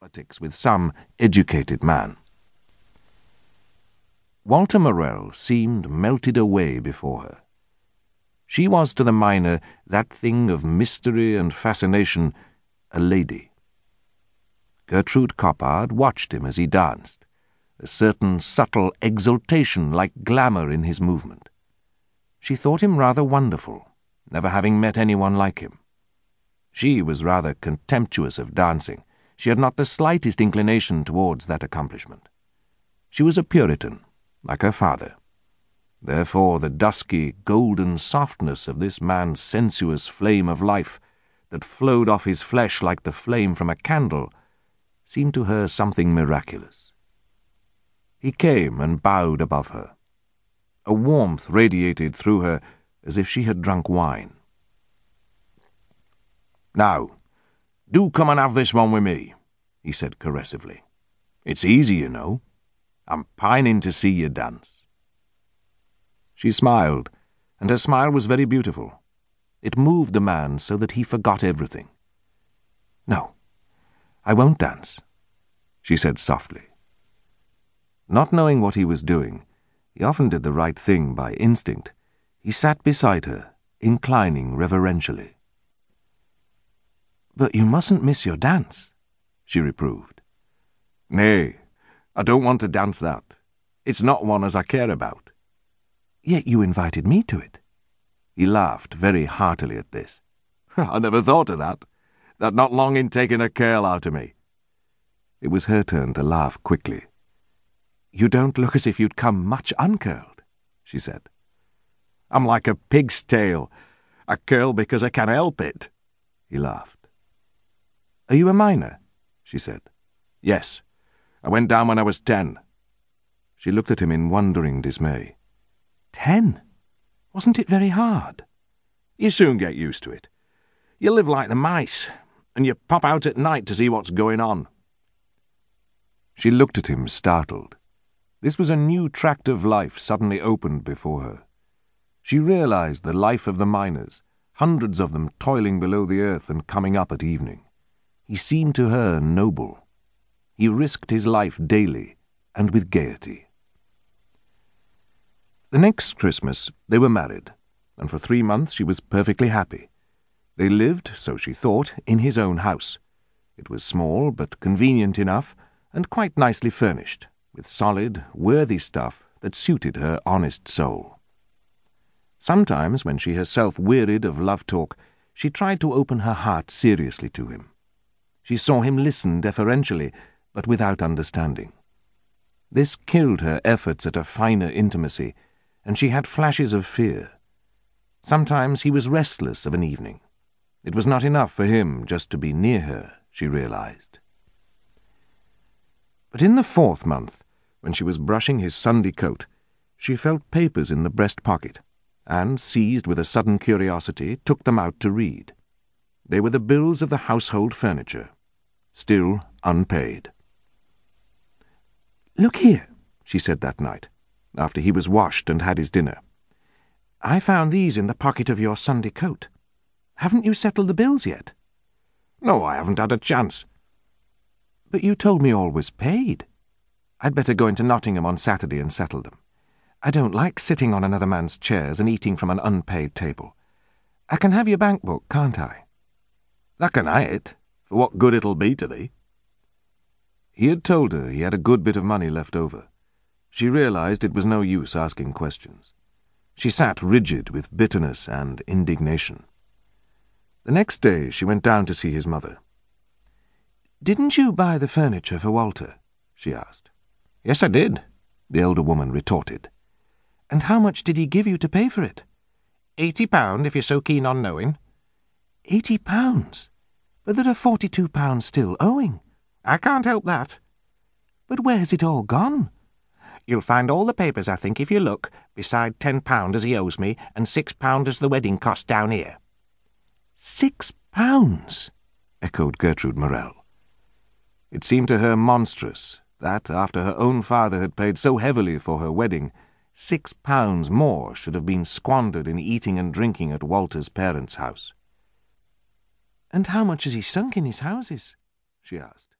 politics with some educated man. Walter Morel seemed melted away before her. She was to the miner that thing of mystery and fascination, a lady. Gertrude Coppard watched him as he danced, a certain subtle exultation like glamour in his movement. She thought him rather wonderful, never having met anyone like him. She was rather contemptuous of dancing she had not the slightest inclination towards that accomplishment. She was a Puritan, like her father. Therefore, the dusky, golden softness of this man's sensuous flame of life, that flowed off his flesh like the flame from a candle, seemed to her something miraculous. He came and bowed above her. A warmth radiated through her as if she had drunk wine. Now, do come and have this one with me, he said caressively. It's easy, you know. I'm pining to see you dance. She smiled, and her smile was very beautiful. It moved the man so that he forgot everything. No, I won't dance, she said softly. Not knowing what he was doing, he often did the right thing by instinct. He sat beside her, inclining reverentially. But you mustn't miss your dance, she reproved. Nay, I don't want to dance that. It's not one as I care about. Yet you invited me to it. He laughed very heartily at this. I never thought of that. That not long in taking a curl out of me. It was her turn to laugh quickly. You don't look as if you'd come much uncurled, she said. I'm like a pig's tail. I curl because I can't help it. He laughed. Are you a miner? she said. Yes. I went down when I was ten. She looked at him in wondering dismay. Ten? Wasn't it very hard? You soon get used to it. You live like the mice, and you pop out at night to see what's going on. She looked at him, startled. This was a new tract of life suddenly opened before her. She realized the life of the miners, hundreds of them toiling below the earth and coming up at evening. He seemed to her noble. He risked his life daily, and with gaiety. The next Christmas they were married, and for three months she was perfectly happy. They lived, so she thought, in his own house. It was small, but convenient enough, and quite nicely furnished, with solid, worthy stuff that suited her honest soul. Sometimes, when she herself wearied of love talk, she tried to open her heart seriously to him. She saw him listen deferentially, but without understanding. This killed her efforts at a finer intimacy, and she had flashes of fear. Sometimes he was restless of an evening. It was not enough for him just to be near her, she realized. But in the fourth month, when she was brushing his Sunday coat, she felt papers in the breast pocket, and, seized with a sudden curiosity, took them out to read. They were the bills of the household furniture still unpaid. Look here, she said that night, after he was washed and had his dinner. I found these in the pocket of your Sunday coat. Haven't you settled the bills yet? No, I haven't had a chance. But you told me all was paid. I'd better go into Nottingham on Saturday and settle them. I don't like sitting on another man's chairs and eating from an unpaid table. I can have your bank book, can't I? That can I it for what good it'll be to thee. He had told her he had a good bit of money left over. She realized it was no use asking questions. She sat rigid with bitterness and indignation. The next day she went down to see his mother. Didn't you buy the furniture for Walter? she asked. Yes, I did, the elder woman retorted. And how much did he give you to pay for it? Eighty pound, if you're so keen on knowing. Eighty pounds? There are forty-two pounds still owing. I can't help that. But where's it all gone? You'll find all the papers, I think, if you look, beside ten pound as he owes me, and six pound as the wedding cost down here. Six pounds? echoed Gertrude Morel. It seemed to her monstrous that, after her own father had paid so heavily for her wedding, six pounds more should have been squandered in eating and drinking at Walter's parents' house. And how much has he sunk in his houses? she asked.